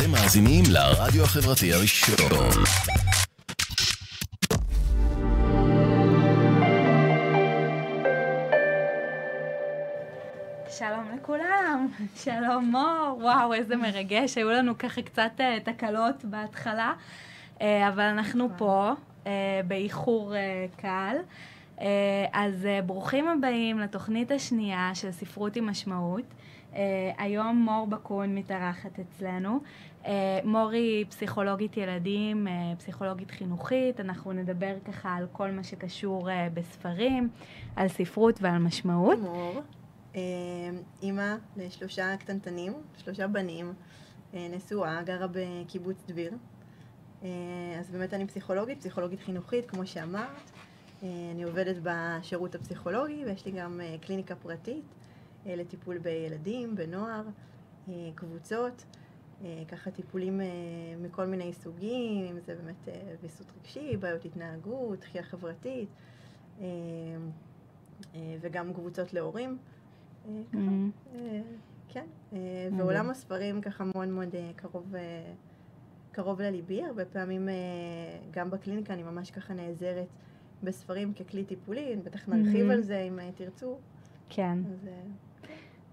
אתם מאזינים לרדיו החברתי הראשון. שלום לכולם, שלום מור, וואו איזה מרגש, היו לנו ככה קצת uh, תקלות בהתחלה, uh, אבל אנחנו פה uh, באיחור קל. אז ברוכים הבאים לתוכנית השנייה של ספרות עם משמעות. Uh, היום מור בקון מתארחת אצלנו. Uh, מור היא פסיכולוגית ילדים, uh, פסיכולוגית חינוכית, אנחנו נדבר ככה על כל מה שקשור uh, בספרים, על ספרות ועל משמעות. מור, אה, אימא לשלושה קטנטנים, שלושה בנים, אה, נשואה, גרה בקיבוץ דביר. אה, אז באמת אני פסיכולוגית, פסיכולוגית חינוכית, כמו שאמרת. אה, אני עובדת בשירות הפסיכולוגי ויש לי גם אה, קליניקה פרטית לטיפול בילדים, בנוער, אה, קבוצות, אה, ככה טיפולים אה, מכל מיני סוגים, אם זה באמת אה, ויסות רגשי, בעיות התנהגות, דחייה חברתית, אה, אה, וגם קבוצות להורים. אה, ככה. אה, כן, אה. ועולם הספרים ככה מאוד מאוד אה, קרוב, אה, קרוב לליבי, הרבה פעמים אה, גם בקליניקה אני ממש ככה נעזרת בספרים ככלי טיפולי, בטח נרחיב Mhm. על זה אם אה, תרצו. כן. אז אה,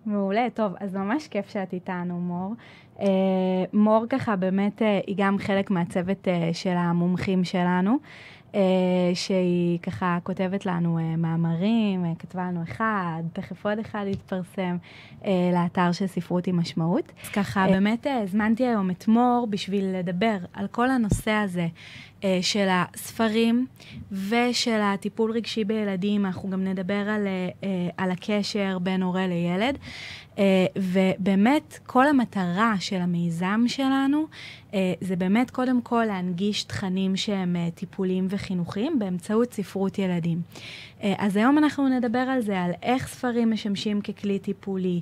מעולה, טוב, אז ממש כיף שאת איתנו, מור. אה, מור ככה באמת אה, היא גם חלק מהצוות אה, של המומחים שלנו, אה, שהיא ככה כותבת לנו אה, מאמרים, אה, כתבה לנו אחד, תכף עוד אחד יתפרסם אה, לאתר של ספרות עם משמעות. אז ככה באמת אה, הזמנתי היום את מור בשביל לדבר על כל הנושא הזה אה, של הספרים ושל הטיפול רגשי בילדים. אנחנו גם נדבר על, אה, על הקשר בין הורה לילד. אה, ובאמת, כל המטרה של המיזם שלנו אה, זה באמת קודם כל להנגיש תכנים שהם אה, טיפוליים וחינוכיים באמצעות ספרות ילדים. אה, אז היום אנחנו נדבר על זה, על איך ספרים משמשים ככלי טיפולי,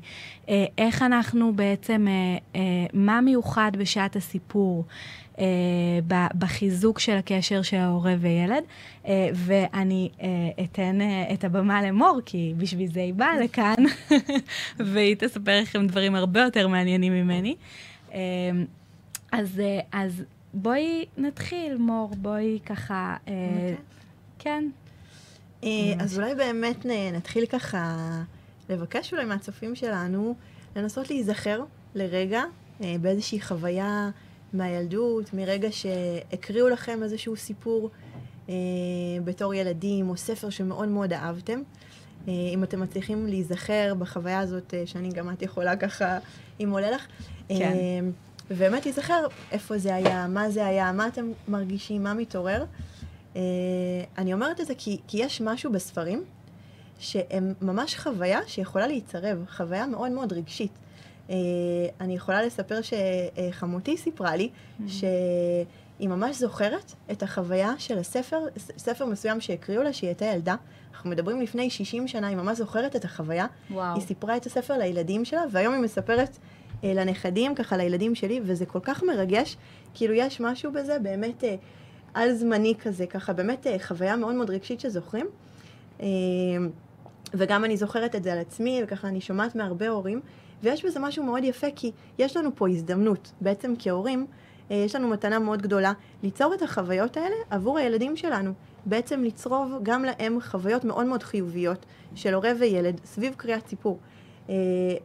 אה, איך אנחנו בעצם, אה, מה מיוחד בשעת הסיפור. אה, בחיזוק של הקשר של ההורה וילד, אה, ואני אה, אתן אה, את הבמה למור, כי בשביל זה היא באה לכאן, והיא תספר לכם דברים הרבה יותר מעניינים ממני. אה, אז, אה, אז בואי נתחיל, מור, בואי ככה... אה. כן. אה, אז אולי באמת נתחיל ככה לבקש אולי מהצופים שלנו לנסות להיזכר לרגע אה, באיזושהי חוויה מהילדות, מרגע שהקריאו לכם איזשהו סיפור אה, בתור ילדים, או ספר שמאוד מאוד אהבתם. אה, אם אתם מצליחים להיזכר בחוויה הזאת, אה, שאני גם את יכולה ככה, אם עולה לך. כן. אה, ובאמת להיזכר איפה זה היה, מה זה היה, מה אתם מרגישים, מה מתעורר. Uh, אני אומרת את זה כי, כי יש משהו בספרים שהם ממש חוויה שיכולה להיצרב, חוויה מאוד מאוד רגשית. Uh, אני יכולה לספר שחמותי סיפרה לי שהיא ממש זוכרת את החוויה של הספר, ספר מסוים שהקריאו לה שהיא הייתה ילדה. אנחנו מדברים לפני 60 שנה, היא ממש זוכרת את החוויה. וואו. היא סיפרה את הספר לילדים שלה, והיום היא מספרת אה, לנכדים, ככה לילדים שלי, וזה כל כך מרגש, כאילו יש משהו בזה באמת אה, על זמני כזה, ככה באמת אה, חוויה מאוד מאוד רגשית שזוכרים. אה, וגם אני זוכרת את זה על עצמי, וככה אני שומעת מהרבה הורים, ויש בזה משהו מאוד יפה, כי יש לנו פה הזדמנות, בעצם כהורים, אה, יש לנו מתנה מאוד גדולה ליצור את החוויות האלה עבור הילדים שלנו. בעצם לצרוב גם להם חוויות מאוד מאוד חיוביות של הורה וילד סביב קריאת סיפור.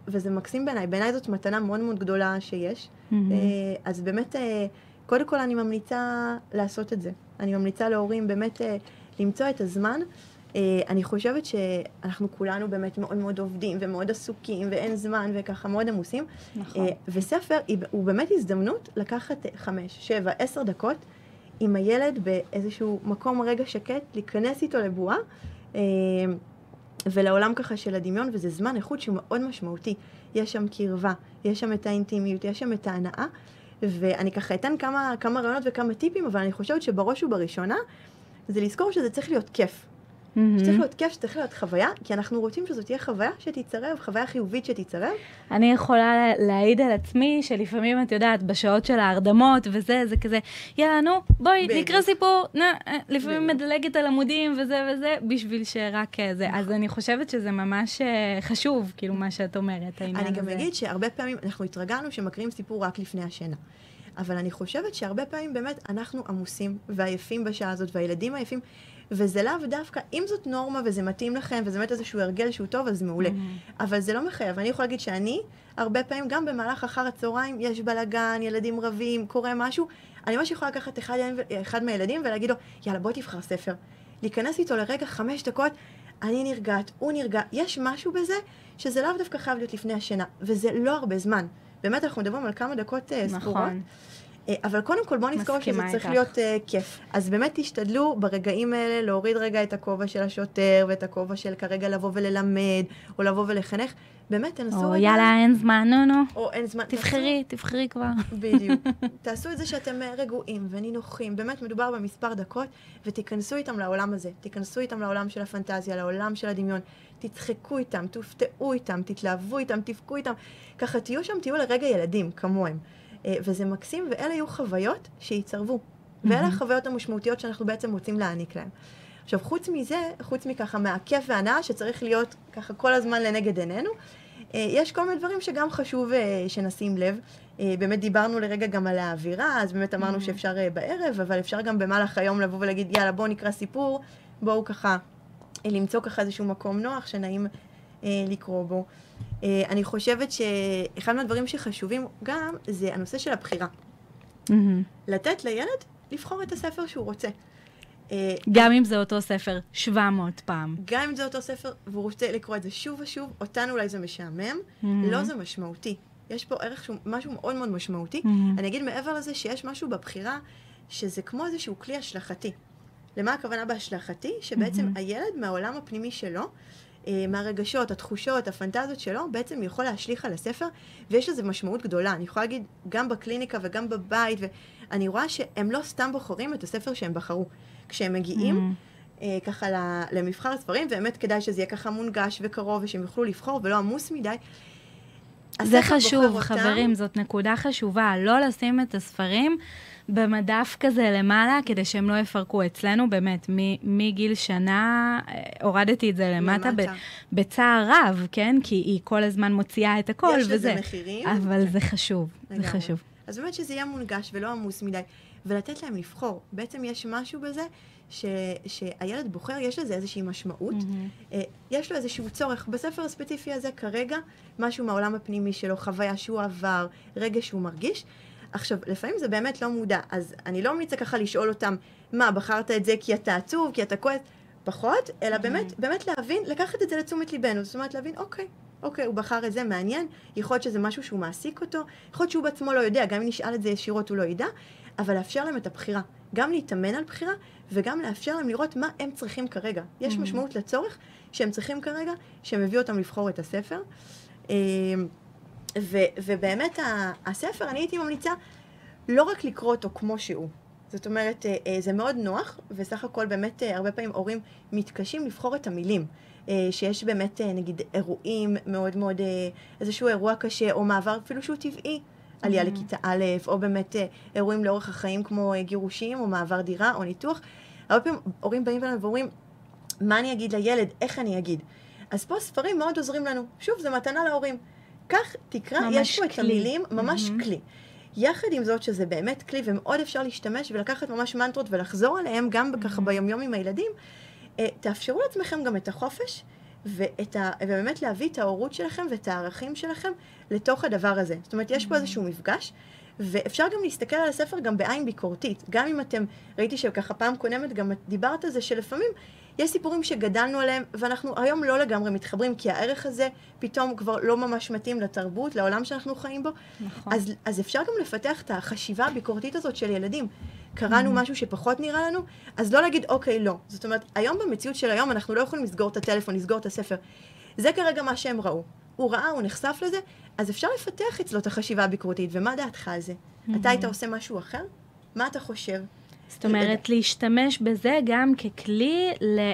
וזה מקסים בעיניי, בעיניי זאת מתנה מאוד מאוד גדולה שיש. אה, אז באמת, קודם כל אני ממליצה לעשות את זה. אני ממליצה להורים באמת אה, למצוא את הזמן. אה, אני חושבת שאנחנו כולנו באמת מאוד מאוד עובדים ומאוד עסוקים ואין זמן וככה מאוד עמוסים. נכון. אה, וספר הוא באמת הזדמנות לקחת חמש, שבע, עשר דקות עם הילד באיזשהו מקום רגע שקט, להיכנס איתו לבועה. ולעולם ככה של הדמיון, וזה זמן איכות שהוא מאוד משמעותי. יש שם קרבה, יש שם את האינטימיות, יש שם את ההנאה, ואני ככה אתן כמה, כמה רעיונות וכמה טיפים, אבל אני חושבת שבראש ובראשונה, זה לזכור שזה צריך להיות כיף. שצריך להיות כיף, שצריך להיות חוויה, כי אנחנו רוצים שזאת תהיה חוויה שתצרב, חוויה חיובית שתצרב. אני יכולה להעיד על עצמי שלפעמים, את יודעת, בשעות של ההרדמות וזה, זה כזה, יאללה, נו, בואי, בדיוק. נקרא סיפור, נה, אה, לפעמים בדיוק. מדלגת על עמודים וזה וזה, בשביל שרק אה, זה. נכון. אז אני חושבת שזה ממש אה, חשוב, כאילו, מה שאת אומרת, העניין אני הזה. גם אגיד שהרבה פעמים, אנחנו התרגלנו שמקריאים סיפור רק לפני השינה. אבל אני חושבת שהרבה פעמים באמת אנחנו עמוסים ועייפים בשעה הזאת, והילדים עייפים, וזה לאו דווקא, אם זאת נורמה וזה מתאים לכם, וזה באמת איזשהו הרגל שהוא טוב, אז מעולה. אבל זה לא מחייב. אני יכולה להגיד שאני, הרבה פעמים, גם במהלך אחר הצהריים, יש בלאגן, ילדים רבים, קורה משהו, אני ממש יכולה לקחת אחד, אחד מהילדים ולהגיד לו, יאללה, בוא תבחר ספר. להיכנס איתו לרגע חמש דקות, אני נרגעת, הוא נרגע. יש משהו בזה שזה לאו דווקא חייב להיות לפני השינה, וזה לא הרבה זמן. באמת, אנחנו מדברים על כמה דקות אה, ספורות. אה, אבל קודם כל בואו נזכור שזה צריך איתך. להיות uh, כיף. אז באמת תשתדלו ברגעים האלה להוריד רגע את הכובע של השוטר ואת הכובע של כרגע לבוא וללמד, או לבוא ולחנך. באמת, תנסו או רגע... יאללה, אין זמן, נו, נו. או אין זמן. תבחרי, תבחרי כבר. תעשו, בדיוק. תעשו את זה שאתם אה, רגועים ונינוחים. באמת מדובר במספר דקות, ותיכנסו איתם לעולם הזה. תיכנסו איתם לעולם של הפנטזיה, לעולם של הדמיון. תצחקו איתם, תופתעו איתם, תתלהבו איתם, תבכו איתם. ככה תהיו שם, תהיו לרגע ילדים, כמוהם. אה, וזה מקסים, ואלה יהיו חוויות שייצרבו. ואלה החוויות המשמעותיות שאנחנו בעצם רוצים להעניק להם. עכשיו, חוץ מזה, חוץ מככה מהכיף וההנאה שצריך להיות ככה כל הזמן לנגד עינינו, אה, יש כל מיני דברים שגם חשוב אה, שנשים לב. באמת דיברנו לרגע גם על האווירה, אז באמת אמרנו שאפשר בערב, אבל אפשר גם במהלך היום לבוא ולהגיד, יאללה, בואו נקרא סיפור, בואו ככה למצוא ככה איזשהו מקום נוח שנעים לקרוא בו. אה, אני חושבת שאחד מהדברים שחשובים גם זה הנושא של הבחירה. מהמם. לתת לילד לבחור את הספר שהוא רוצה. אה, גם אם זה אותו ספר 700 פעם. גם אם זה אותו ספר והוא רוצה לקרוא את זה שוב ושוב, אותנו אולי זה משעמם, Mhm. לא זה משמעותי. יש פה ערך שהוא משהו מאוד מאוד משמעותי. Mhm. אני אגיד מעבר לזה שיש משהו בבחירה שזה כמו איזשהו כלי השלכתי. למה הכוונה בהשלכתי? שבעצם Mhm. הילד מהעולם הפנימי שלו, מהרגשות, התחושות, הפנטזיות שלו, בעצם יכול להשליך על הספר, ויש לזה משמעות גדולה. אני יכולה להגיד, גם בקליניקה וגם בבית, ואני רואה שהם לא סתם בוחרים את הספר שהם בחרו. כשהם מגיעים, Mhm. אה, ככה למבחר הספרים, ובאמת כדאי שזה יהיה ככה מונגש וקרוב, ושהם יוכלו לבחור ולא עמוס מדי. זה חשוב, בוחר אותם. חברים, זאת נקודה חשובה. לא לשים את הספרים במדף כזה למעלה, כדי שהם לא יפרקו. אצלנו, באמת, מגיל שנה אה, הורדתי את זה למטה. בצער רב, כן? כי היא כל הזמן מוציאה את הכל, יש וזה. לזה מחירים. אבל זה חשוב, זה לגמרי. חשוב. אז באמת שזה יהיה מונגש ולא עמוס מדי, ולתת להם לבחור. בעצם יש משהו בזה ש, שהילד בוחר, יש לזה איזושהי משמעות, מהמם. אה, יש לו איזשהו צורך. בספר הספציפי הזה כרגע, משהו מהעולם הפנימי שלו, חוויה שהוא עבר, רגע שהוא מרגיש. עכשיו, לפעמים זה באמת לא מודע, אז אני לא ממליצה ככה לשאול אותם, מה, בחרת את זה כי אתה עצוב, כי אתה כועס? פחות, אלא באמת, באמת להבין, לקחת את זה לתשומת ליבנו. זאת אומרת, להבין, אוקיי, אוקיי, הוא בחר את זה, מעניין, יכול להיות שזה משהו שהוא מעסיק אותו, יכול להיות שהוא בעצמו לא יודע, גם אם נשאל את זה ישירות הוא לא ידע, אבל לאפשר להם את הבחירה. גם להתאמן על בחירה, וגם לאפשר להם לראות מה הם צריכים כרגע. יש Mhm. משמעות לצורך שהם צריכים כרגע, שמביא אותם לבחור את הספר. ו, ובאמת הספר, אני הייתי ממליצה לא רק לקרוא אותו כמו שהוא. זאת אומרת, אה, אה, זה מאוד נוח, וסך הכל באמת אה, הרבה פעמים הורים מתקשים לבחור את המילים. שיש באמת, נגיד, אירועים מאוד מאוד, איזשהו אירוע קשה, או מעבר אפילו שהוא טבעי, עלייה Mhm. לכיתה א', או באמת אירועים לאורך החיים כמו גירושים, או מעבר דירה, או ניתוח. הרבה פעמים הורים באים אלינו ואומרים, מה אני אגיד לילד, איך אני אגיד. אז פה ספרים מאוד עוזרים לנו. שוב, זו מתנה להורים. קח, תקרא, יש פה את. המילים, ממש מהמם. כלי. יחד עם זאת שזה באמת כלי ומאוד אפשר להשתמש ולקחת ממש מנטרות ולחזור עליהם גם ככה ביומיום עם הילדים, אה, תאפשרו לעצמכם גם את החופש ואת ה... ובאמת להביא את ההורות שלכם ואת הערכים שלכם לתוך הדבר הזה. זאת אומרת, יש פה איזשהו מפגש. ואפשר גם להסתכל על הספר גם בעין ביקורתית. גם אם אתם, ראיתי שככה פעם קודמת גם דיברת על זה, שלפעמים יש סיפורים שגדלנו עליהם, ואנחנו היום לא לגמרי מתחברים, כי הערך הזה פתאום כבר לא ממש מתאים לתרבות, לעולם שאנחנו חיים בו. נכון. אז, אז אפשר גם לפתח את החשיבה הביקורתית הזאת של ילדים. קראנו משהו שפחות נראה לנו, אז לא להגיד, אוקיי, לא. זאת אומרת, היום במציאות של היום אנחנו לא יכולים לסגור את הטלפון, לסגור את הספר. זה כרגע מה שהם ראו. הוא ראה, הוא נחשף לזה, אז אפשר לפתח אצלו את החשיבה הביקורתית. ומה דעתך על זה? אתה היית עושה משהו אחר? מה אתה חושב? זאת אומרת, להשתמש בזה גם ככלי ל...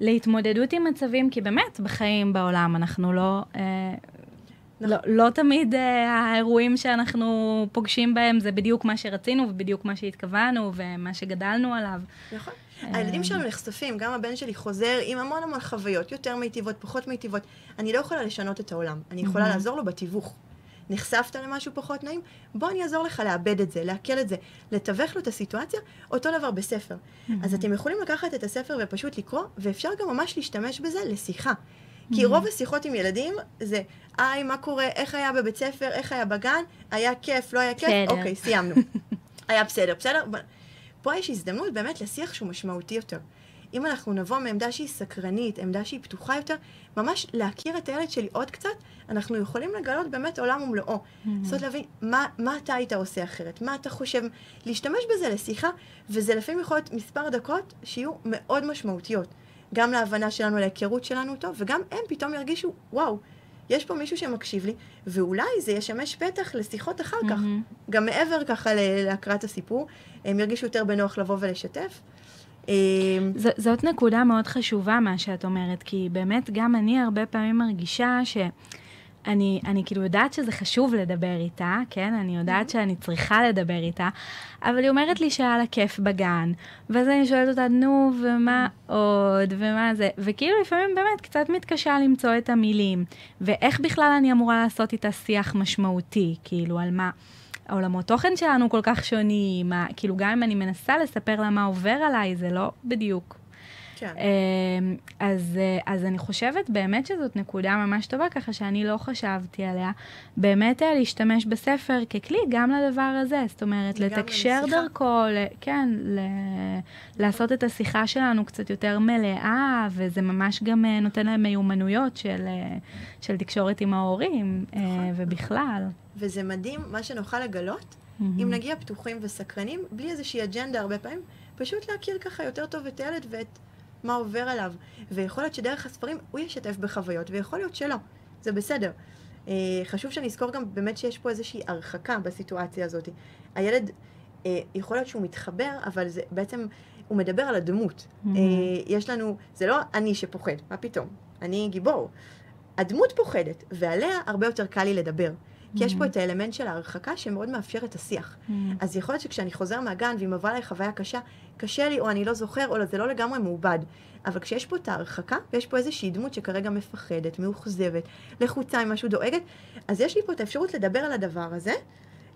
להתמודדות עם מצבים, כי באמת, בחיים בעולם אנחנו לא... אה, לא, לא תמיד אה, האירועים שאנחנו פוגשים בהם זה בדיוק מה שרצינו ובדיוק מה שהתכוונו ומה שגדלנו עליו. נכון. הילדים שלנו נחשפים, גם הבן שלי חוזר עם המון המון חוויות, יותר מיטיבות, פחות מיטיבות. אני לא יכולה לשנות את העולם, אני יכולה לעזור לו בתיווך. נחשפת למשהו פחות נעים, בוא אני אעזור לך לאבד את זה, לעכל את זה, לתווך לו את הסיטואציה, אותו דבר בספר. אז אתם יכולים לקחת את הספר ופשוט לקרוא, ואפשר גם ממש להשתמש בזה לשיחה. כי רוב השיחות עם ילדים זה, היי, מה קורה, איך היה בבית ספר, איך היה בגן, היה כיף, לא היה כיף, בסדר. אוקיי, סיימנו. היה בסדר, בסדר? פה יש הזדמנות באמת לשיח שהוא משמעותי יותר. אם אנחנו נבוא מעמדה שהיא סקרנית, עמדה שהיא פתוחה יותר, ממש להכיר את הילד שלי עוד קצת, אנחנו יכולים לגלות באמת עולם ומלואו. לנסות להבין מה, מה אתה היית עושה אחרת, מה אתה חושב, להשתמש בזה לשיחה, וזה לפעמים יכול להיות מספר דקות שיהיו מאוד משמעותיות. גם להבנה שלנו, להיכרות שלנו איתו, וגם הם פתאום ירגישו, וואו, יש פה מישהו שמקשיב לי, ואולי זה ישמש פתח לשיחות אחר כך. גם מעבר ככה להקראת הסיפור, הם ירגישו יותר בנוח לבוא ולשתף. אה, ז- זאת נקודה מאוד חשובה, מה שאת אומרת, כי באמת גם אני הרבה פעמים מרגישה ש... אני, אני כאילו יודעת שזה חשוב לדבר איתה, כן? אני יודעת שאני צריכה לדבר איתה, אבל היא אומרת לי שהיה לה כיף בגן, ואז אני שואלת אותה, נו, ומה עוד, ומה זה, וכאילו לפעמים באמת קצת מתקשה למצוא את המילים, ואיך בכלל אני אמורה לעשות איתה שיח משמעותי, כאילו, על מה... העולמות תוכן שלנו כל כך שונים, מה, כאילו גם אם אני מנסה לספר לה מה עובר עליי, זה לא בדיוק. כן. אמ, אז, אה, אז אני חושבת באמת שזאת נקודה ממש טובה, ככה שאני לא חשבתי עליה. באמת אה, להשתמש בספר ככלי גם לדבר הזה, זאת אומרת, לתקשר לשיחה. דרכו, ל, כן, ל, לעשות את השיחה שלנו קצת יותר מלאה, וזה ממש גם אה, נותן להם מיומנויות של, של תקשורת עם ההורים, נכון, ובכלל. וזה מדהים מה שנוכל לגלות, אם נגיע פתוחים וסקרנים, בלי איזושהי אג'נדה הרבה פעמים, פשוט להכיר ככה יותר טוב את הילד ואת מה עובר עליו. ויכול להיות שדרך הספרים הוא ישתף בחוויות, ויכול להיות שלא, זה בסדר. אה, חשוב שנזכור גם באמת שיש פה איזושהי הרחקה בסיטואציה הזאת. הילד, אה, יכול להיות שהוא מתחבר, אבל זה בעצם, הוא מדבר על הדמות. אה, יש לנו, זה לא אני שפוחד, מה פתאום? אני גיבור. הדמות פוחדת, ועליה הרבה יותר קל לי לדבר. כי יש פה את האלמנט של ההרחקה שמאוד מאפשר את השיח. אז יכול להיות שכשאני חוזר מהגן ואם עברה עליי חוויה קשה, קשה לי, או אני לא זוכר, או לא, זה לא לגמרי מעובד. אבל כשיש פה את ההרחקה, ויש פה איזושהי דמות שכרגע מפחדת, מאוכזבת, לחוצה ממשהו, דואגת, אז יש לי פה את האפשרות לדבר על הדבר הזה,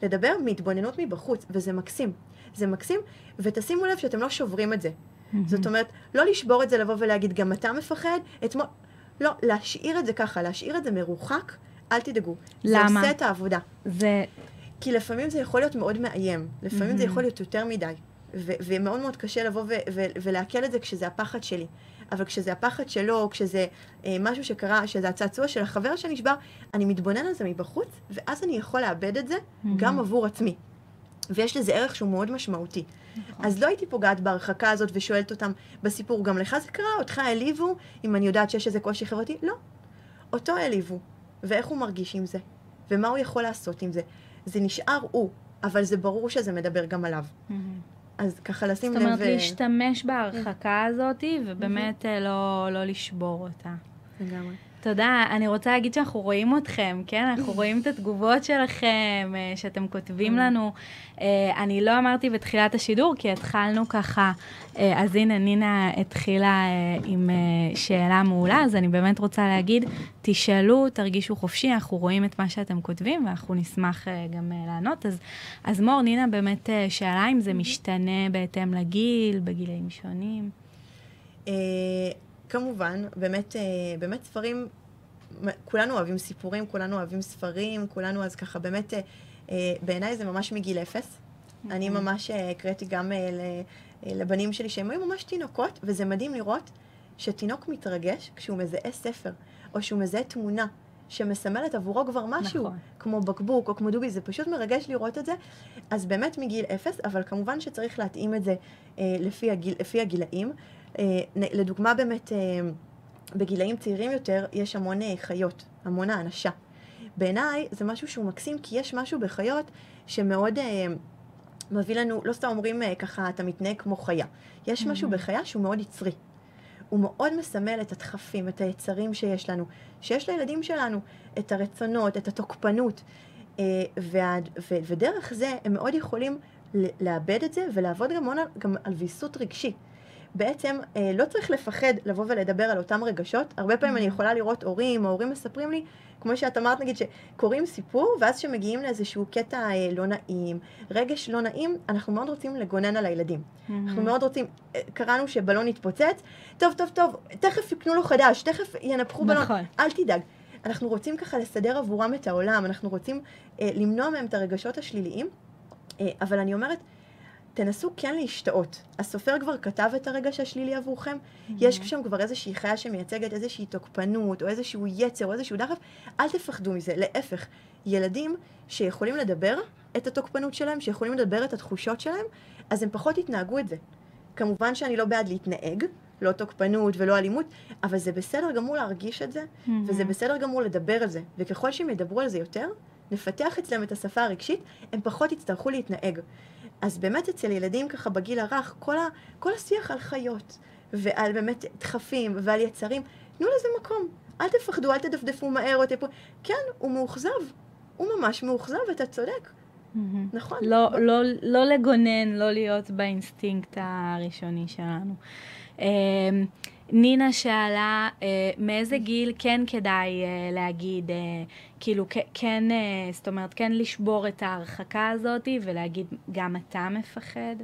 לדבר מהתבוננות מבחוץ, וזה מקסים. זה מקסים, ותשימו לב שאתם לא שוברים את זה. זאת אומרת, לא לשבור את זה, לבוא ולהגיד, גם אתה מפחד, אתמול... לא, להשאיר את זה ככה, להשאיר את זה מרוחק, אל תדאגו. למה? זה עושה את העבודה. זה, כי לפעמים זה יכול להיות מאוד מאיים, לפעמים זה יכול להיות יותר מדי, ו- ומאוד מאוד קשה לבוא ו- ו- ולעכל את זה כשזה הפחד שלי. אבל כשזה הפחד שלו, או כשזה אה, משהו שקרה, שזה הצעצוע של החבר שנשבר, אני מתבונן על זה מבחוץ, ואז אני יכול לאבד את זה גם עבור עצמי. ויש לזה ערך שהוא מאוד משמעותי. אז לא הייתי פוגעת בהרחקה הזאת ושואלת אותם בסיפור, גם לך זה קרה? אותך העליבו? אם אני יודעת שיש איזה קושי חברתי? לא. אותו העליבו. ואיך הוא מרגיש עם זה? ומה הוא יכול לעשות עם זה? זה נשאר הוא, אבל זה ברור שזה מדבר גם עליו. אז ככה לשים זאת לב... אומרת, אה, להשתמש בהרחקה הזאת, ובאמת אה, לא, לא לשבור אותה. לגמרי. תודה. אני רוצה להגיד שאנחנו רואים אתכם, כן? אנחנו רואים את התגובות שלכם, אה, שאתם כותבים לנו. אה, אני לא אמרתי בתחילת השידור, כי התחלנו ככה, אה, אז הנה, נינה התחילה עם שאלה מעולה, אז אני באמת רוצה להגיד, תשאלו, תרגישו חופשי, אנחנו רואים את מה שאתם כותבים, ואנחנו נשמח גם לענות. אז, אז מור, נינה באמת שאלה אם זה משתנה בהתאם לגיל, בגילאים שונים. כמובן, באמת, אה, באמת ספרים, כולנו אוהבים סיפורים, כולנו אוהבים ספרים, כולנו אז ככה באמת, אה, אה, בעיניי זה ממש מגיל אפס. אני ממש אה, הקראתי גם לבנים שלי שהם היו ממש תינוקות, וזה מדהים לראות שתינוק מתרגש כשהוא מזהה ספר, או שהוא מזהה תמונה. שמסמלת עבורו כבר משהו, נכון. כמו בקבוק או כמו דובי, זה פשוט מרגש לראות את זה. אז באמת מגיל אפס, אבל כמובן שצריך להתאים את זה אה, לפי, הגיל, לפי הגילאים. אה, לדוגמה באמת, אה, בגילאים צעירים יותר יש המון אה, חיות, המון האנשה. בעיניי זה משהו שהוא מקסים, כי יש משהו בחיות שמאוד, אה, מביא לנו, לא סתם אומרים אה, ככה, אתה מתנהג כמו חיה. יש משהו בחיה שהוא מאוד יצרי. הוא מאוד מסמל את הדחפים, את היצרים שיש לנו, שיש לילדים שלנו, את הרצונות, את התוקפנות, אה, וה, ו, ודרך זה הם מאוד יכולים לאבד את זה ולעבוד גם, על, גם על ויסות רגשי. בעצם אה, לא צריך לפחד לבוא ולדבר על אותם רגשות. הרבה פעמים אני יכולה לראות הורים, או הורים מספרים לי, כמו שאת אמרת נגיד, שקוראים סיפור, ואז כשמגיעים לאיזשהו קטע אה, לא נעים, רגש לא נעים, אנחנו מאוד רוצים לגונן על הילדים. אנחנו מאוד רוצים, אה, קראנו שבלון התפוצץ, טוב, טוב, טוב, תכף יקנו לו חדש, תכף ינפחו בלון, נכון. אל תדאג. אנחנו רוצים ככה לסדר עבורם את העולם, אנחנו רוצים אה, למנוע מהם את הרגשות השליליים, אה, אבל אני אומרת, תנסו כן להשתאות. הסופר כבר כתב את הרגש השלילי עבורכם, יש שם כבר איזושהי חיה שמייצגת איזושהי תוקפנות, או איזשהו יצר, או איזשהו דחף, אל תפחדו מזה, להפך. ילדים שיכולים לדבר את התוקפנות שלהם, שיכולים לדבר את התחושות שלהם, אז הם פחות יתנהגו את זה. כמובן שאני לא בעד להתנהג, לא תוקפנות ולא אלימות, אבל זה בסדר גמור להרגיש את זה, וזה בסדר גמור לדבר על זה. וככל שהם ידברו על זה יותר, נפתח אצלם את השפה הרגשית, הם פחות יצטרכו להתנהג. אז באמת אצל ילדים ככה בגיל הרך, כל, ה, כל השיח על חיות, ועל באמת דחפים, ועל יצרים, תנו לזה מקום. אל תפחדו, אל תדפדפו מהר או תפו... כן, הוא מאוכזב. הוא ממש מאוכזב, אתה צודק. נכון. לא, לא, לא לגונן, לא להיות באינסטינקט הראשוני שלנו. נינה שאלה, אה, מאיזה גיל כן כדאי אה, להגיד, אה, כאילו, כ- כן, אה, זאת אומרת, כן לשבור את ההרחקה הזאת ולהגיד, גם אתה מפחד?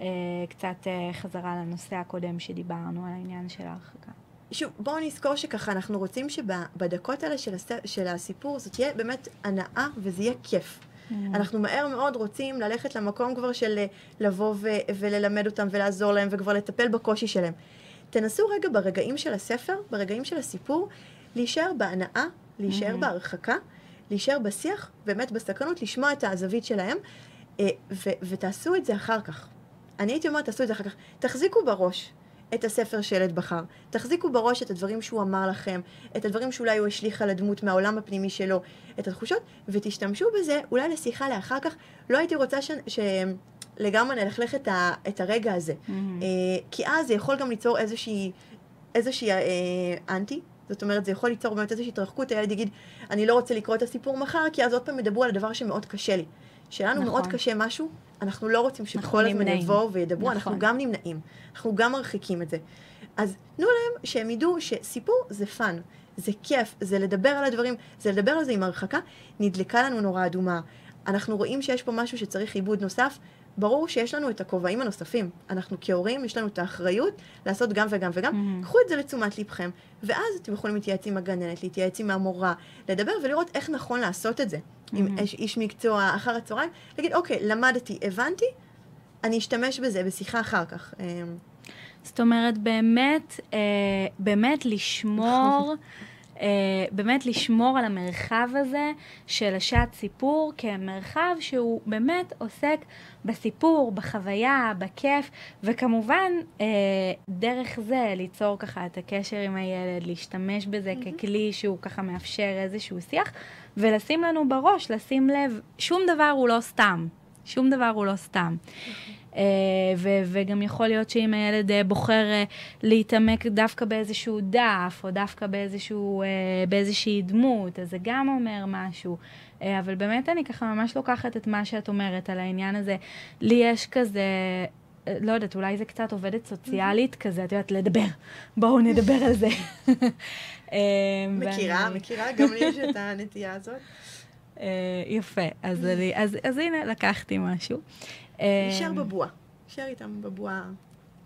אה, קצת אה, חזרה לנושא הקודם שדיברנו על העניין של ההרחקה. שוב, בואו נזכור שככה אנחנו רוצים שבדקות האלה של, הס... של הסיפור זאת תהיה באמת הנאה וזה יהיה כיף. אנחנו מהר מאוד רוצים ללכת למקום כבר של אה, לבוא ו... וללמד אותם ולעזור להם וכבר לטפל בקושי שלהם. תנסו רגע ברגעים של הספר, ברגעים של הסיפור, להישאר בהנאה, להישאר בהרחקה, להישאר בשיח, באמת בסקרנות, לשמוע את הזווית שלהם, אה, ו... ותעשו את זה אחר כך. אני הייתי אומרת, תעשו את זה אחר כך. תחזיקו בראש את הספר שילד בחר. תחזיקו בראש את הדברים שהוא אמר לכם, את הדברים שאולי הוא השליך על הדמות מהעולם הפנימי שלו, את התחושות, ותשתמשו בזה אולי לשיחה לאחר כך. לא הייתי רוצה ש... ש... לגמרי נלכלך את, ה... את הרגע הזה. אה, כי אז זה יכול גם ליצור איזושהי, איזושהי אה, אנטי. זאת אומרת, זה יכול ליצור באמת איזושהי התרחקות, הילד יגיד, אני לא רוצה לקרוא את הסיפור מחר, כי אז עוד פעם ידברו על הדבר שמאוד קשה לי. שלנו נכון. מאוד קשה משהו, אנחנו לא רוצים שכל הזמן. יבואו וידברו, נכון. אנחנו גם נמנעים, אנחנו גם מרחיקים את זה. אז תנו להם שהם ידעו שסיפור זה fun, זה כיף, זה לדבר על הדברים, זה לדבר על זה עם הרחקה. נדלקה לנו נורה אדומה, אנחנו רואים שיש פה משהו שצריך עיבוד נוסף, ברור שיש לנו את הכובעים הנוספים. אנחנו כהורים, יש לנו את האחריות לעשות גם וגם וגם. קחו את זה לתשומת לבכם, ואז אתם יכולים להתייעץ עם הגננת, להתייעץ עם המורה, לדבר ולראות איך נכון לעשות את זה. עם איש, איש מקצוע אחר הצהריים, להגיד, אוקיי, למדתי, הבנתי, אני אשתמש בזה בשיחה אחר כך. אמ, זאת אומרת, באמת, אה, באמת לשמור, באמת לשמור על המרחב הזה של השעת סיפור כמרחב שהוא באמת עוסק בסיפור, בחוויה, בכיף, וכמובן, אה, דרך זה ליצור ככה את הקשר עם הילד, להשתמש בזה ככלי שהוא ככה מאפשר איזשהו שיח, ולשים לנו בראש, לשים לב, שום דבר הוא לא סתם. שום דבר הוא לא סתם. אה, ו- וגם יכול להיות שאם הילד אה, בוחר אה, להתעמק דווקא באיזשהו דף, או דווקא באיזשהו, אה, באיזושהי דמות, אז זה גם אומר משהו. אה, אבל באמת אני ככה ממש לוקחת את מה שאת אומרת על העניין הזה. לי יש כזה... אה, לא יודעת, אולי זה קצת עובדת סוציאלית כזה, את יודעת, לדבר. בואו נדבר על זה. אה, מכירה, מכירה, גם לי יש את הנטייה הזאת. אה, יפה, אז, אני, אז, אז הנה, לקחתי משהו. אה, נשאר בבועה. נשאר איתם בבועה.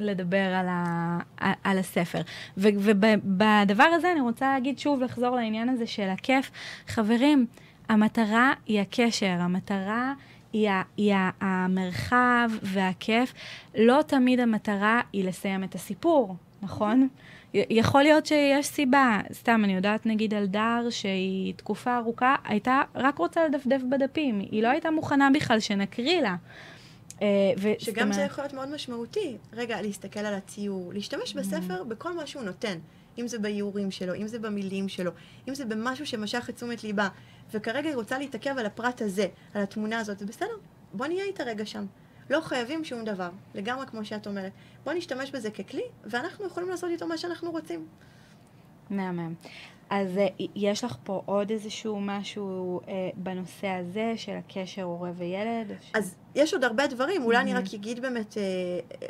לדבר על, ה, על הספר. ובדבר הזה אני רוצה להגיד שוב, לחזור לעניין הזה של הכיף. חברים, המטרה היא הקשר, המטרה היא, ה, היא המרחב והכיף. לא תמיד המטרה היא לסיים את הסיפור, נכון? יכול להיות שיש סיבה, סתם, אני יודעת נגיד על דר שהיא תקופה ארוכה הייתה רק רוצה לדפדף בדפים, היא לא הייתה מוכנה בכלל שנקריא לה. אה, שגם זה יכול להיות מאוד משמעותי. רגע, להסתכל על הציור, להשתמש בספר בכל מה שהוא נותן. אם זה באיורים שלו, אם זה במילים שלו, אם זה במשהו שמשך את תשומת ליבה. וכרגע היא רוצה להתעכב על הפרט הזה, על התמונה הזאת, זה בסדר. בוא נהיה איתה רגע שם. לא חייבים שום דבר, לגמרי כמו שאת אומרת. בוא נשתמש בזה ככלי, ואנחנו יכולים לעשות איתו מה שאנחנו רוצים. מהמם. אז אה, יש לך פה עוד איזשהו משהו אה, בנושא הזה של הקשר הורה וילד? ש... אז יש עוד הרבה דברים, אולי אני מהמם. רק אגיד באמת אה,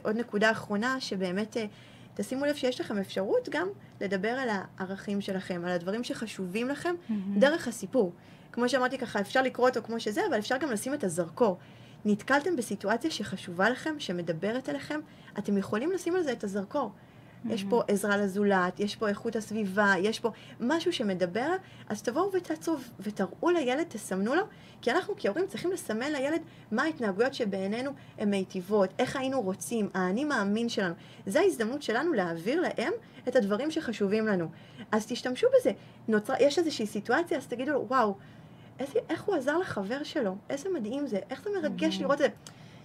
עוד נקודה אחרונה, שבאמת אה, תשימו לב שיש לכם אפשרות גם לדבר על הערכים שלכם, על הדברים שחשובים לכם, מהמם. דרך הסיפור. כמו שאמרתי ככה, אפשר לקרוא אותו כמו שזה, אבל אפשר גם לשים את הזרקור. נתקלתם בסיטואציה שחשובה לכם, שמדברת אליכם, אתם יכולים לשים על זה את הזרקור. יש פה עזרה לזולת, יש פה איכות הסביבה, יש פה משהו שמדבר, אז תבואו ותעצרו ותראו לילד, תסמנו לו, כי אנחנו כהורים צריכים לסמן לילד מה ההתנהגויות שבעינינו הן מיטיבות, איך היינו רוצים, האני מאמין שלנו. זו ההזדמנות שלנו להעביר להם את הדברים שחשובים לנו. אז תשתמשו בזה. נוצר, יש איזושהי סיטואציה, אז תגידו לו, וואו, איזה, איך הוא עזר לחבר שלו, איזה מדהים זה, איך זה מרגש Mhm. לראות את זה.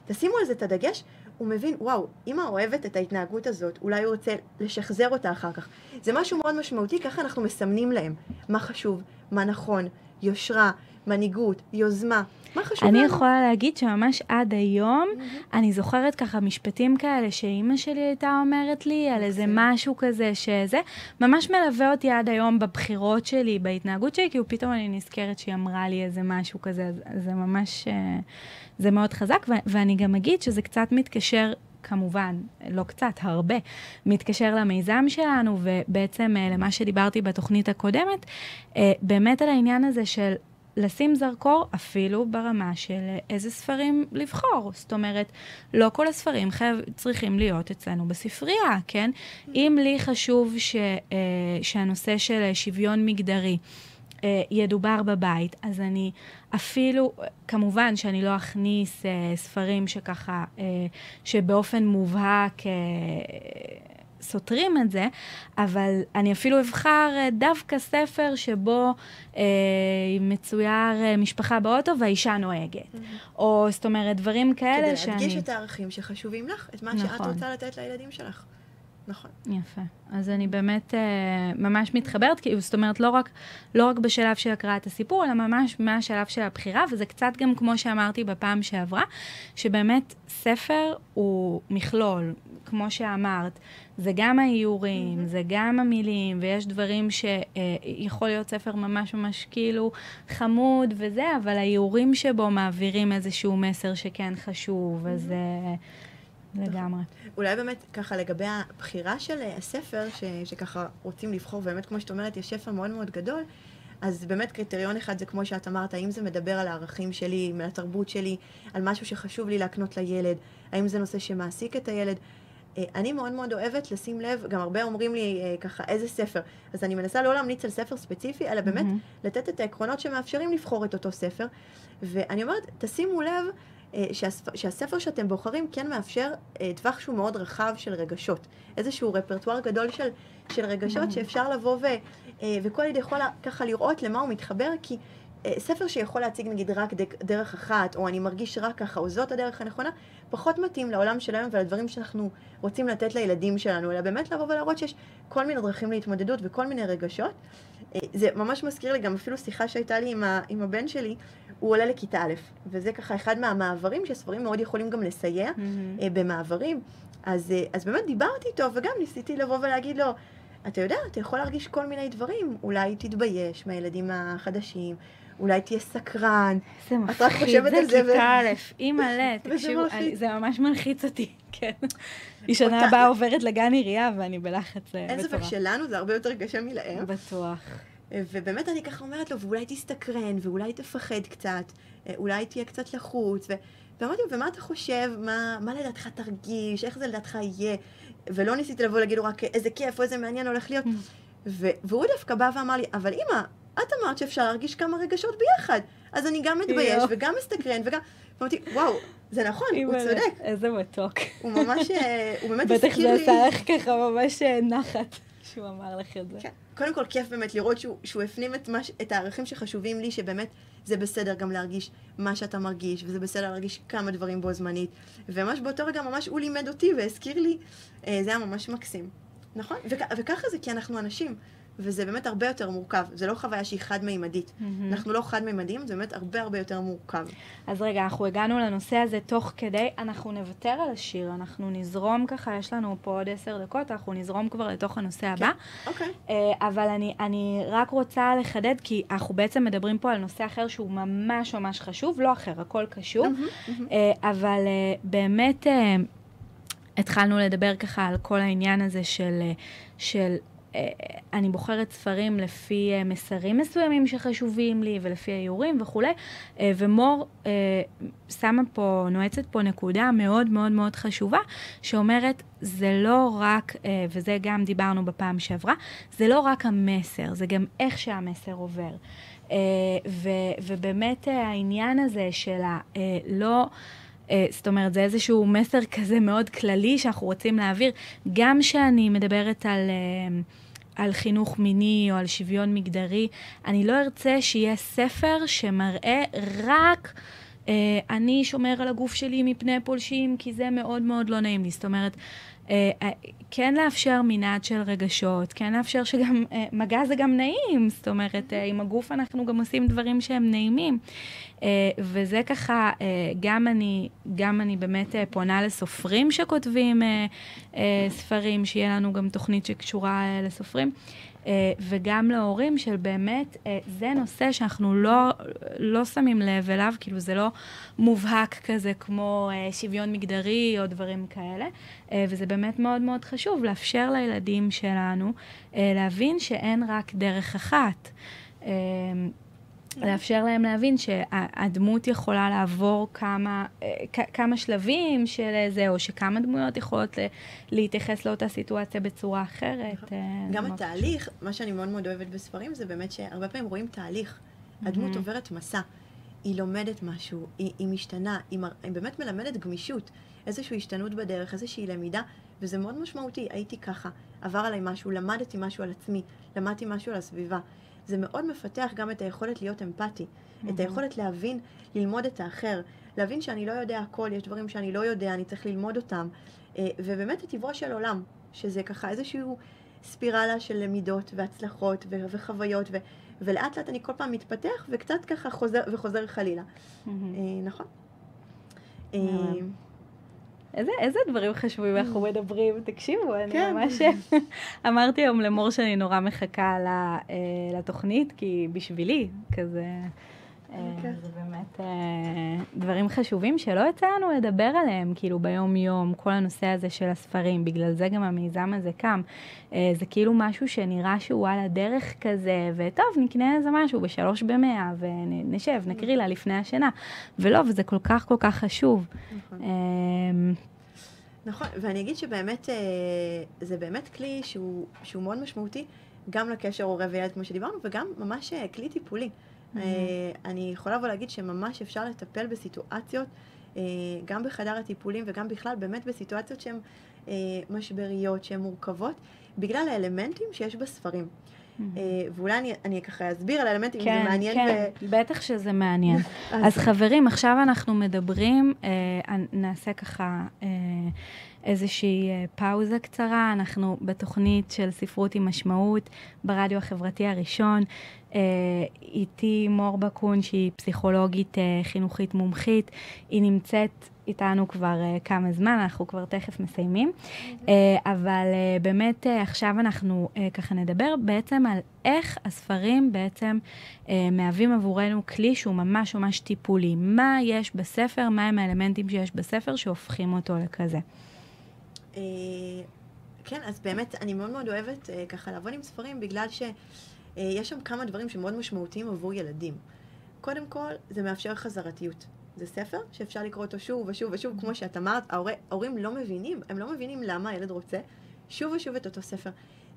תשימו על זה את הדגש, הוא מבין, וואו, אמא אוהבת את ההתנהגות הזאת, אולי הוא רוצה לשחזר אותה אחר כך. זה משהו מאוד משמעותי, ככה אנחנו מסמנים להם מה חשוב, מה נכון, יושרה, מנהיגות, יוזמה, מה חשוב אני לנו. יכולה להגיד שממש עד היום, אני זוכרת ככה משפטים כאלה שאימא שלי הייתה אומרת לי על איזה מקסים. משהו כזה שזה, ממש מלווה אותי עד היום בבחירות שלי, בהתנהגות שלי, כאילו פתאום אני נזכרת שהיא אמרה לי איזה משהו כזה, אז זה ממש, אה, זה מאוד חזק, ו- ואני גם אגיד שזה קצת מתקשר. כמובן, לא קצת, הרבה, מתקשר למיזם שלנו, ובעצם אה, למה שדיברתי בתוכנית הקודמת, אה, באמת על העניין הזה של לשים זרקור אפילו ברמה של איזה ספרים לבחור. זאת אומרת, לא כל הספרים חייב, צריכים להיות אצלנו בספרייה, כן? אם לי חשוב ש, אה, שהנושא של שוויון מגדרי אה, ידובר בבית, אז אני אפילו, כמובן שאני לא אכניס אה, ספרים שככה, אה, שבאופן מובהק... אה, סותרים את זה, אבל אני אפילו אבחר אה, דווקא ספר שבו אה, מצויר אה, משפחה באוטו והאישה נוהגת. או זאת אומרת, דברים כאלה כדי שאני... להדגיש את הערכים שחשובים לך, את מה שאת נכון. רוצה לתת לילדים שלך. נכון. יפה. אז אני באמת אה, ממש מתחברת, כי זאת אומרת, לא רק, לא רק בשלב של הקראת הסיפור, אלא ממש מהשלב של הבחירה, וזה קצת גם כמו שאמרתי בפעם שעברה, שבאמת ספר הוא מכלול, כמו שאמרת, זה גם האיורים, מהמם. זה גם המילים, ויש דברים שיכול להיות ספר ממש ממש כאילו חמוד וזה, אבל האיורים שבו מעבירים איזשהו מסר שכן חשוב, אז אה, לגמרי. אולי באמת ככה לגבי הבחירה של אה, הספר, ש, שככה רוצים לבחור, באמת כמו שאת אומרת, יש שפע מאוד מאוד גדול, אז באמת קריטריון אחד זה כמו שאת אמרת, האם זה מדבר על הערכים שלי, על התרבות שלי, על משהו שחשוב לי להקנות לילד, האם זה נושא שמעסיק את הילד. אה, אני מאוד מאוד אוהבת לשים לב, גם הרבה אומרים לי אה, ככה, איזה ספר. אז אני מנסה לא להמליץ על ספר ספציפי, אלא באמת מהמם. לתת את העקרונות שמאפשרים לבחור את אותו ספר. ואני אומרת, תשימו לב אה, שהספ... שהספר שאתם בוחרים כן מאפשר אה, טווח שהוא מאוד רחב של רגשות. איזשהו רפרטואר גדול של, של רגשות Mm. שאפשר לבוא ו... אה, וכל ילד יכול ככה לראות למה הוא מתחבר, כי ספר שיכול להציג נגיד רק דרך אחת, או אני מרגיש רק ככה, או זאת הדרך הנכונה, פחות מתאים לעולם של היום ולדברים שאנחנו רוצים לתת לילדים שלנו, אלא באמת לבוא ולהראות שיש כל מיני דרכים להתמודדות וכל מיני רגשות. אה, זה ממש מזכיר לי גם אפילו שיחה שהייתה לי עם, ה, עם הבן שלי, הוא עולה לכיתה א', וזה ככה אחד מהמעברים שספרים מאוד יכולים גם לסייע. אה, במעברים. אז, אה, אז באמת דיברתי איתו, וגם ניסיתי לבוא ולהגיד לו, אתה יודע, אתה יכול להרגיש כל מיני דברים, אולי תתבייש מהילדים החדשים, אולי תהיה סקרן, זה רק מפחיד, חושבת זה על זה ו- כיתה א', אימא'לה, וזה תקשיבו, זה ממש מלחיץ אותי, כן. היא שנה הבאה עוברת לגן עירייה ואני בלחץ אה, אין ספק מטורף. שלנו זה הרבה יותר קשה מלהם. בטוח. ובאמת אני ככה אומרת לו, ואולי תסתקרן, ואולי תפחד קצת, אה, אולי תהיה קצת לחוץ, ו... ואמרתי לו, ומה אתה חושב, מה, מה לדעתך תרגיש, איך זה לדעתך יהיה? ולא ניסיתי לבוא להגיד לו רק איזה כיף או איזה מעניין הולך להיות. ו... והוא דווקא בא ואמר לי, אבל אמא, את אמרת שאפשר להרגיש כמה רגשות ביחד, אז אני גם מתבייש. וגם מסתקרן וגם... ואמרתי, וואו, זה נכון, הוא צודק, איזה מתוק. הוא ממש, אה, הוא באמת בטח הזכיר זה לי... עשה לך ככה ממש אה, נחת שהוא אמר לך את זה. כן. קודם כל, כיף באמת לראות שהוא, שהוא הפנים את, מה, ש- את הערכים שחשובים לי, שבאמת זה בסדר גם להרגיש מה שאתה מרגיש, וזה בסדר להרגיש כמה דברים בו זמנית. וממש באותו רגע ממש הוא לימד אותי והזכיר לי, אה, זה היה ממש מקסים. נכון? וכ- וככה זה כי אנחנו אנשים. וזה באמת הרבה יותר מורכב. זה לא חוויה שהיא חד-מימדית. מהמם. אנחנו לא חד-מימדיים, זה באמת הרבה הרבה יותר מורכב. אז רגע, אנחנו הגענו לנושא הזה תוך כדי, אנחנו נוותר על השיר, אנחנו נזרום ככה, יש לנו פה עוד עשר דקות, אנחנו נזרום כבר לתוך הנושא הבא. אוקיי. אה, אבל אני, אני רק רוצה לחדד, כי אנחנו בעצם מדברים פה על נושא אחר שהוא ממש ממש חשוב, לא אחר, הכל קשור, מהמם, מהמם. אה, אבל אה, באמת אה, התחלנו לדבר ככה על כל העניין הזה של, של אני בוחרת ספרים לפי אה, מסרים מסוימים שחשובים לי ולפי האיורים וכולי, אה, ומור אה, שמה פה, נועצת פה נקודה מאוד מאוד מאוד חשובה, שאומרת, זה לא רק, אה, וזה גם דיברנו בפעם שעברה, זה לא רק המסר, זה גם איך שהמסר עובר. אה, ובאמת אה, העניין הזה של הלא... אה, זאת אומרת, זה איזשהו מסר כזה מאוד כללי שאנחנו רוצים להעביר. גם כשאני מדברת על, אה, על חינוך מיני או על שוויון מגדרי, אני לא ארצה שיהיה ספר שמראה רק... אה, אני שומר על הגוף שלי מפני פולשים, כי זה מאוד מאוד לא נעים לי. זאת אומרת, כן לאפשר מנעד של רגשות, כן לאפשר שגם, אה, מגע זה גם נעים, זאת אומרת, אה, עם הגוף אנחנו גם עושים דברים שהם נעימים. אה, וזה ככה, אה, גם אני, גם אני באמת אה, פונה לסופרים שכותבים אה, אה, ספרים, שיהיה לנו גם תוכנית שקשורה אה, לסופרים. אה, וגם להורים של באמת, אה, זה נושא שאנחנו לא, לא שמים לב אליו, כאילו זה לא מובהק כזה כמו אה, שוויון מגדרי או דברים כאלה, וזה באמת מאוד מאוד חשוב לאפשר לילדים שלנו להבין שאין רק דרך אחת. לאפשר להם להבין שהדמות יכולה לעבור כמה, אה, כמה שלבים של זה, או שכמה דמויות יכולות להתייחס לאותה סיטואציה בצורה אחרת. אה, גם התהליך, מה שאני מאוד מאוד אוהבת בספרים, זה באמת שהרבה פעמים רואים תהליך. הדמות מהמם. עוברת מסע. היא לומדת משהו, היא, היא משתנה, היא, מר, היא באמת מלמדת גמישות, איזושהי השתנות בדרך, איזושהי למידה, וזה מאוד משמעותי. הייתי ככה, עבר עליי משהו, למדתי משהו על עצמי, למדתי משהו על הסביבה. זה מאוד מפתח גם את היכולת להיות אמפתי, את מהמם. היכולת להבין, ללמוד את האחר, להבין שאני לא יודע הכל, יש דברים שאני לא יודע, אני צריך ללמוד אותם, אה, ובאמת את טבעו של עולם, שזה ככה איזשהו ספירלה של למידות והצלחות ו- וחוויות, ו- ולאט לאט אני כל פעם מתפתח וקצת ככה חוזר וחוזר חלילה. אה, נכון. מהמם. איזה, איזה דברים חשובים אנחנו מדברים, תקשיבו, אני כן. ממש... אמרתי היום למור שאני נורא מחכה אה, לתוכנית, כי בשבילי, כזה... אה, כן. זה באמת אה, דברים חשובים שלא יצא לנו לדבר עליהם, כאילו ביום-יום, כל הנושא הזה של הספרים, בגלל זה גם המיזם הזה קם. אה, זה כאילו משהו שנראה שהוא על הדרך כזה, וטוב, נקנה איזה משהו בשלוש במאה, ונשב, נקריא לה לפני השינה. ולא, וזה כל כך כל כך חשוב. נכון. נכון, ואני אגיד שבאמת, זה באמת כלי שהוא, שהוא מאוד משמעותי, גם לקשר הורה וילד, כמו שדיברנו, וגם ממש כלי טיפולי. אה, אני יכולה לבוא להגיד שממש אפשר לטפל בסיטואציות, אה, גם בחדר הטיפולים וגם בכלל, באמת בסיטואציות שהן אה, משבריות, שהן מורכבות, בגלל האלמנטים שיש בספרים. אה, ואולי אני, אני ככה אסביר על האלמנטים, אם כן, זה מעניין. כן, בטח שזה מעניין. אז- אז חברים, עכשיו אנחנו מדברים, אה, נעשה ככה אה, איזושהי פאוזה קצרה. אנחנו בתוכנית של ספרות עם משמעות ברדיו החברתי הראשון. אה, איתי מור בקון, שהיא פסיכולוגית אה, חינוכית מומחית. היא נמצאת איתנו כבר אה, כמה זמן, אנחנו כבר תכף מסיימים. אה, אבל אה, באמת אה, עכשיו אנחנו אה, ככה נדבר בעצם על איך הספרים בעצם אה, מהווים עבורנו כלי שהוא ממש ממש טיפולי. מה יש בספר, מה הם האלמנטים שיש בספר שהופכים אותו לכזה. אה, כן, אז באמת, אני מאוד מאוד אוהבת אה, ככה לעבוד עם ספרים, בגלל שיש שם כמה דברים שמאוד משמעותיים עבור ילדים. קודם כל, זה מאפשר חזרתיות. זה ספר שאפשר לקרוא אותו שוב ושוב ושוב, כמו שאת אמרת, ההורי- ההורים לא מבינים, הם לא מבינים למה הילד רוצה שוב ושוב את אותו ספר.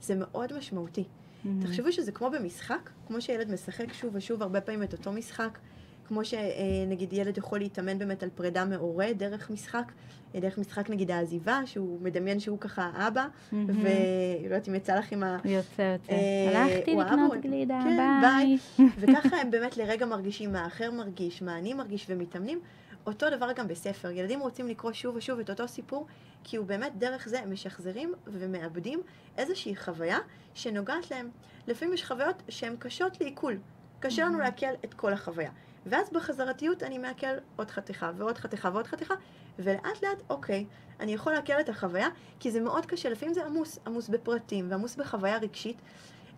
זה מאוד משמעותי. Mm-hmm. תחשבו שזה כמו במשחק, כמו שילד משחק שוב ושוב הרבה פעמים את אותו משחק, כמו שנגיד ילד יכול להתאמן באמת על פרידה מהורה דרך משחק, דרך משחק נגיד העזיבה, שהוא מדמיין שהוא ככה האבא, מהמם. ולא יודעת אם יצא לך עם ה... יוצא, יוצא. אה, הלכתי הוא לקנות האבא, גלידה, כן, ביי. וככה הם באמת לרגע מרגישים מה האחר מרגיש, מה אני מרגיש ומתאמנים. אותו דבר גם בספר. ילדים רוצים לקרוא שוב ושוב את אותו סיפור, כי הוא באמת דרך זה משחזרים ומאבדים איזושהי חוויה שנוגעת להם. לפעמים יש חוויות שהן קשות לעיכול. קשה לנו לעכל את כל החוויה. ואז בחזרתיות אני מעכל עוד חתיכה ועוד חתיכה ועוד חתיכה, ולאט לאט, אוקיי, אני יכול לעכל את החוויה, כי זה מאוד קשה, לפעמים זה עמוס, עמוס בפרטים ועמוס בחוויה רגשית.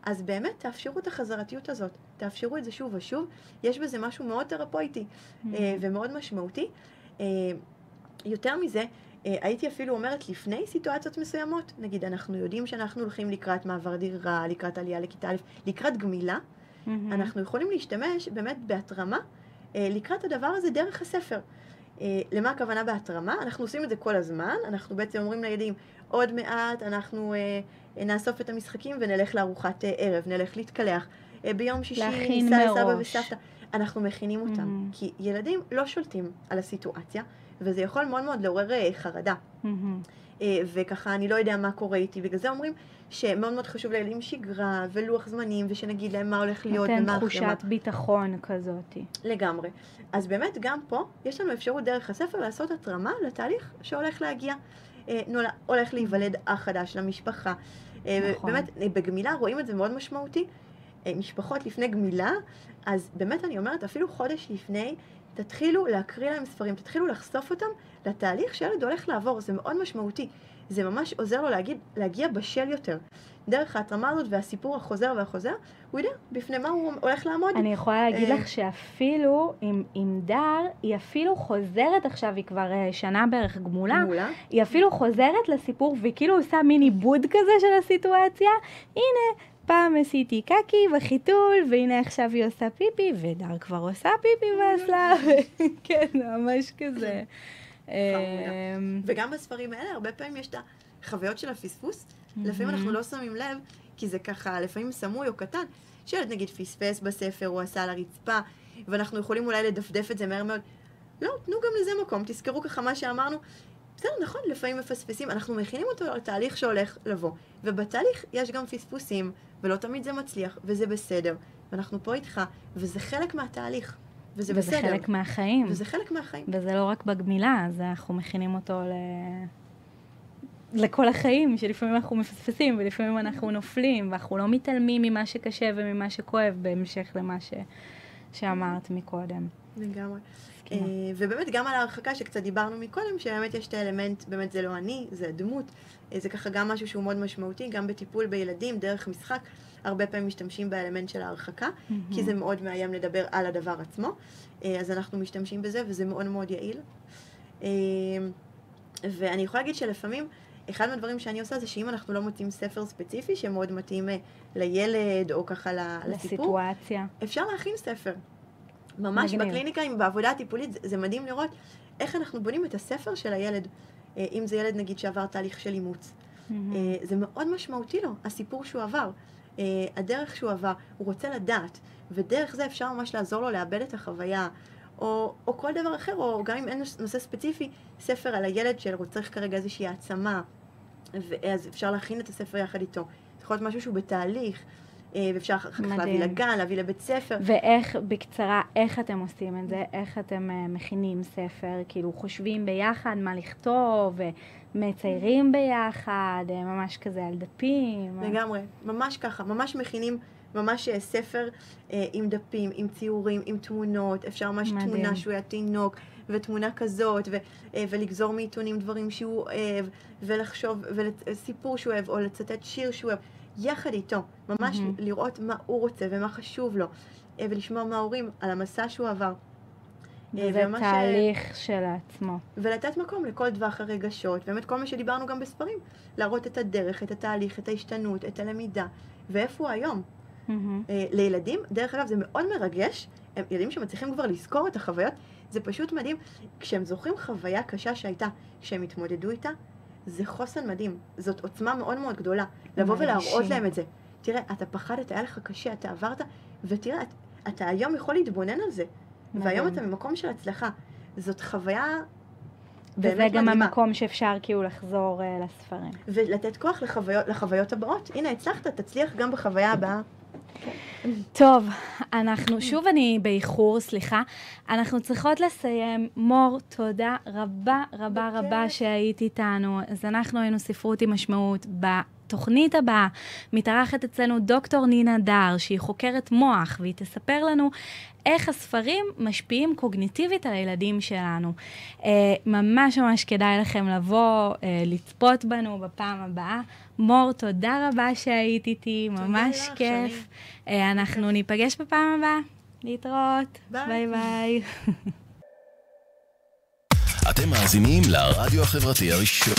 אז באמת תאפשרו את החזרתיות הזאת, תאפשרו את זה שוב ושוב, יש בזה משהו מאוד תרפויטי אה, ומאוד משמעותי. אה, יותר מזה, אה, הייתי אפילו אומרת לפני סיטואציות מסוימות, נגיד אנחנו יודעים שאנחנו הולכים לקראת מעבר דירה, לקראת עלייה לכיתה א', לקראת גמילה, מהמם. אנחנו יכולים להשתמש באמת בהתרמה אה, לקראת הדבר הזה דרך הספר. אה, למה הכוונה בהתרמה? אנחנו עושים את זה כל הזמן, אנחנו בעצם אומרים לילדים, עוד מעט אנחנו אה, אה, נאסוף את המשחקים ונלך לארוחת אה, ערב, נלך להתקלח. אה, ביום שישי ניסע לסבא. וסבתא. אנחנו מכינים אותם, מהמם. כי ילדים לא שולטים על הסיטואציה, וזה יכול מאוד מאוד לעורר אה, חרדה. מהמם. אה, וככה אני לא יודע מה קורה איתי, בגלל זה אומרים שמאוד מאוד חשוב לילדים שגרה ולוח זמנים, ושנגיד להם מה הולך להיות נותן ומה מה. תחושת ביטחון כזאת. לגמרי. אז באמת גם פה יש לנו אפשרות דרך הספר לעשות התרמה לתהליך שהולך להגיע. אה, נולד, הולך להיוולד אח חדש למשפחה. אה, נכון. באמת, אה, בגמילה רואים את זה מאוד משמעותי. משפחות לפני גמילה, אז באמת אני אומרת, אפילו חודש לפני, תתחילו להקריא להם ספרים, תתחילו לחשוף אותם לתהליך שילד הולך לעבור, זה מאוד משמעותי. זה ממש עוזר לו להגיד, להגיע בשל יותר. דרך ההתרמה הזאת והסיפור החוזר והחוזר, הוא יודע בפני מה הוא הולך לעמוד. אני יכולה להגיד אה, לך שאפילו עם, עם דר, היא אפילו חוזרת עכשיו, היא כבר אה, שנה בערך גמולה, מעולה. היא אפילו חוזרת לסיפור והיא כאילו עושה מין עיבוד כזה של הסיטואציה. הנה, פעם עשיתי קקי בחיתול, והנה עכשיו היא עושה פיפי, ודר כבר עושה פיפי באסלה, כן, ממש כזה. אמ, וגם בספרים האלה, הרבה פעמים יש את החוויות של הפספוס. לפעמים אנחנו לא שמים לב, כי זה ככה, לפעמים סמוי או קטן, שילד נגיד פספס בספר, או עשה על הרצפה, ואנחנו יכולים אולי לדפדף את זה מהר מאוד. לא, תנו גם לזה מקום, תזכרו ככה מה שאמרנו. בסדר, נכון, לפעמים מפספסים, אנחנו מכינים אותו לתהליך שהולך לבוא. ובתהליך יש גם פספוסים, ולא תמיד זה מצליח, וזה בסדר. ואנחנו פה איתך, וזה חלק מהתהליך. וזה, וזה בסדר. חלק מהחיים. וזה חלק מהחיים. וזה לא רק בגמילה, אז אנחנו מכינים אותו ל... לכל החיים, שלפעמים אנחנו מפספסים ולפעמים אנחנו נופלים, ואנחנו לא מתעלמים ממה שקשה וממה שכואב בהמשך למה ש... שאמרת מקודם. לגמרי. אה, ובאמת גם על ההרחקה שקצת דיברנו מקודם, שבאמת יש את האלמנט, באמת זה לא אני, זה הדמות. אה, זה ככה גם משהו שהוא מאוד משמעותי, גם בטיפול בילדים, דרך משחק, הרבה פעמים משתמשים באלמנט של ההרחקה, כי זה מאוד מאיים לדבר על הדבר עצמו. אה, אז אנחנו משתמשים בזה, וזה מאוד מאוד יעיל. אה, ואני יכולה להגיד שלפעמים, אחד מהדברים שאני עושה זה שאם אנחנו לא מוצאים ספר ספציפי שמאוד מתאים אה, לילד, או ככה לסיפור, לסיטואציה. אפשר להכין ספר. ממש מגניב. בקליניקה, עם- בעבודה הטיפולית, זה, זה מדהים לראות איך אנחנו בונים את הספר של הילד. אם זה ילד נגיד שעבר תהליך של אימוץ. אה, זה מאוד משמעותי לו, הסיפור שהוא עבר. אה, הדרך שהוא עבר, הוא רוצה לדעת, ודרך זה אפשר ממש לעזור לו לאבד את החוויה, או, או כל דבר אחר, או גם אם אין נושא ספציפי, ספר על הילד שצריך כרגע איזושהי העצמה, ואז אפשר להכין את הספר יחד איתו. זה יכול להיות משהו שהוא בתהליך, אה, ואפשר אחר כך להביא. לגן, להביא לבית ספר. ואיך, בקצרה, איך אתם עושים את זה? איך אתם אה, מכינים ספר? כאילו, חושבים ביחד מה לכתוב, מציירים ביחד, אה, ממש כזה על דפים? לגמרי, ממש ככה, ממש מכינים ממש אה, ספר אה, עם דפים, עם ציורים, עם תמונות, אפשר ממש מדהים. תמונה שהוא היה תינוק, ותמונה כזאת, ו, אה, ולגזור מעיתונים דברים שהוא אוהב, ולחשוב, וסיפור שהוא אוהב, או לצטט שיר שהוא אוהב, יחד איתו, ממש מהמם. לראות מה הוא רוצה ומה חשוב לו, אה, ולשמוע מההורים על המסע שהוא עבר. וזה וממש, אה, תהליך של עצמו. ולתת מקום לכל טווח הרגשות, באמת כל מה שדיברנו גם בספרים, להראות את הדרך, את התהליך, את ההשתנות, את הלמידה, ואיפה הוא היום. אה, לילדים, דרך אגב, זה מאוד מרגש, הם ילדים שמצליחים כבר לזכור את החוויות, זה פשוט מדהים. כשהם זוכרים חוויה קשה שהייתה, כשהם התמודדו איתה, זה חוסן מדהים. זאת עוצמה מאוד מאוד גדולה. לבוא. ולהראות להם את זה. תראה, אתה פחדת, היה לך קשה, אתה עברת, ותראה, את- אתה היום יכול להתבונן על זה. והיום מדהים. אתה במקום של הצלחה. זאת חוויה וזה באמת גם מדהימה. המקום שאפשר כאילו לחזור uh, לספרים. ולתת כוח לחוויות, לחוויות הבאות. הנה, הצלחת, תצליח גם בחוויה הבאה. טוב, אנחנו, שוב אני באיחור, סליחה. אנחנו צריכות לסיים. מור, תודה רבה רבה. רבה שהיית איתנו. אז אנחנו היינו ספרות עם משמעות. בתוכנית הבאה מתארחת אצלנו דוקטור נינה דר, שהיא חוקרת מוח, והיא תספר לנו איך הספרים משפיעים קוגניטיבית על הילדים שלנו. אה, ממש ממש כדאי לכם לבוא, אה, לצפות בנו בפעם הבאה. מור, תודה רבה שהיית איתי, ממש לך, כיף. אה, אנחנו ניפגש בפעם הבאה. להתראות. ביי. ביי ביי. אתם מאזינים לרדיו החברתי הראשון.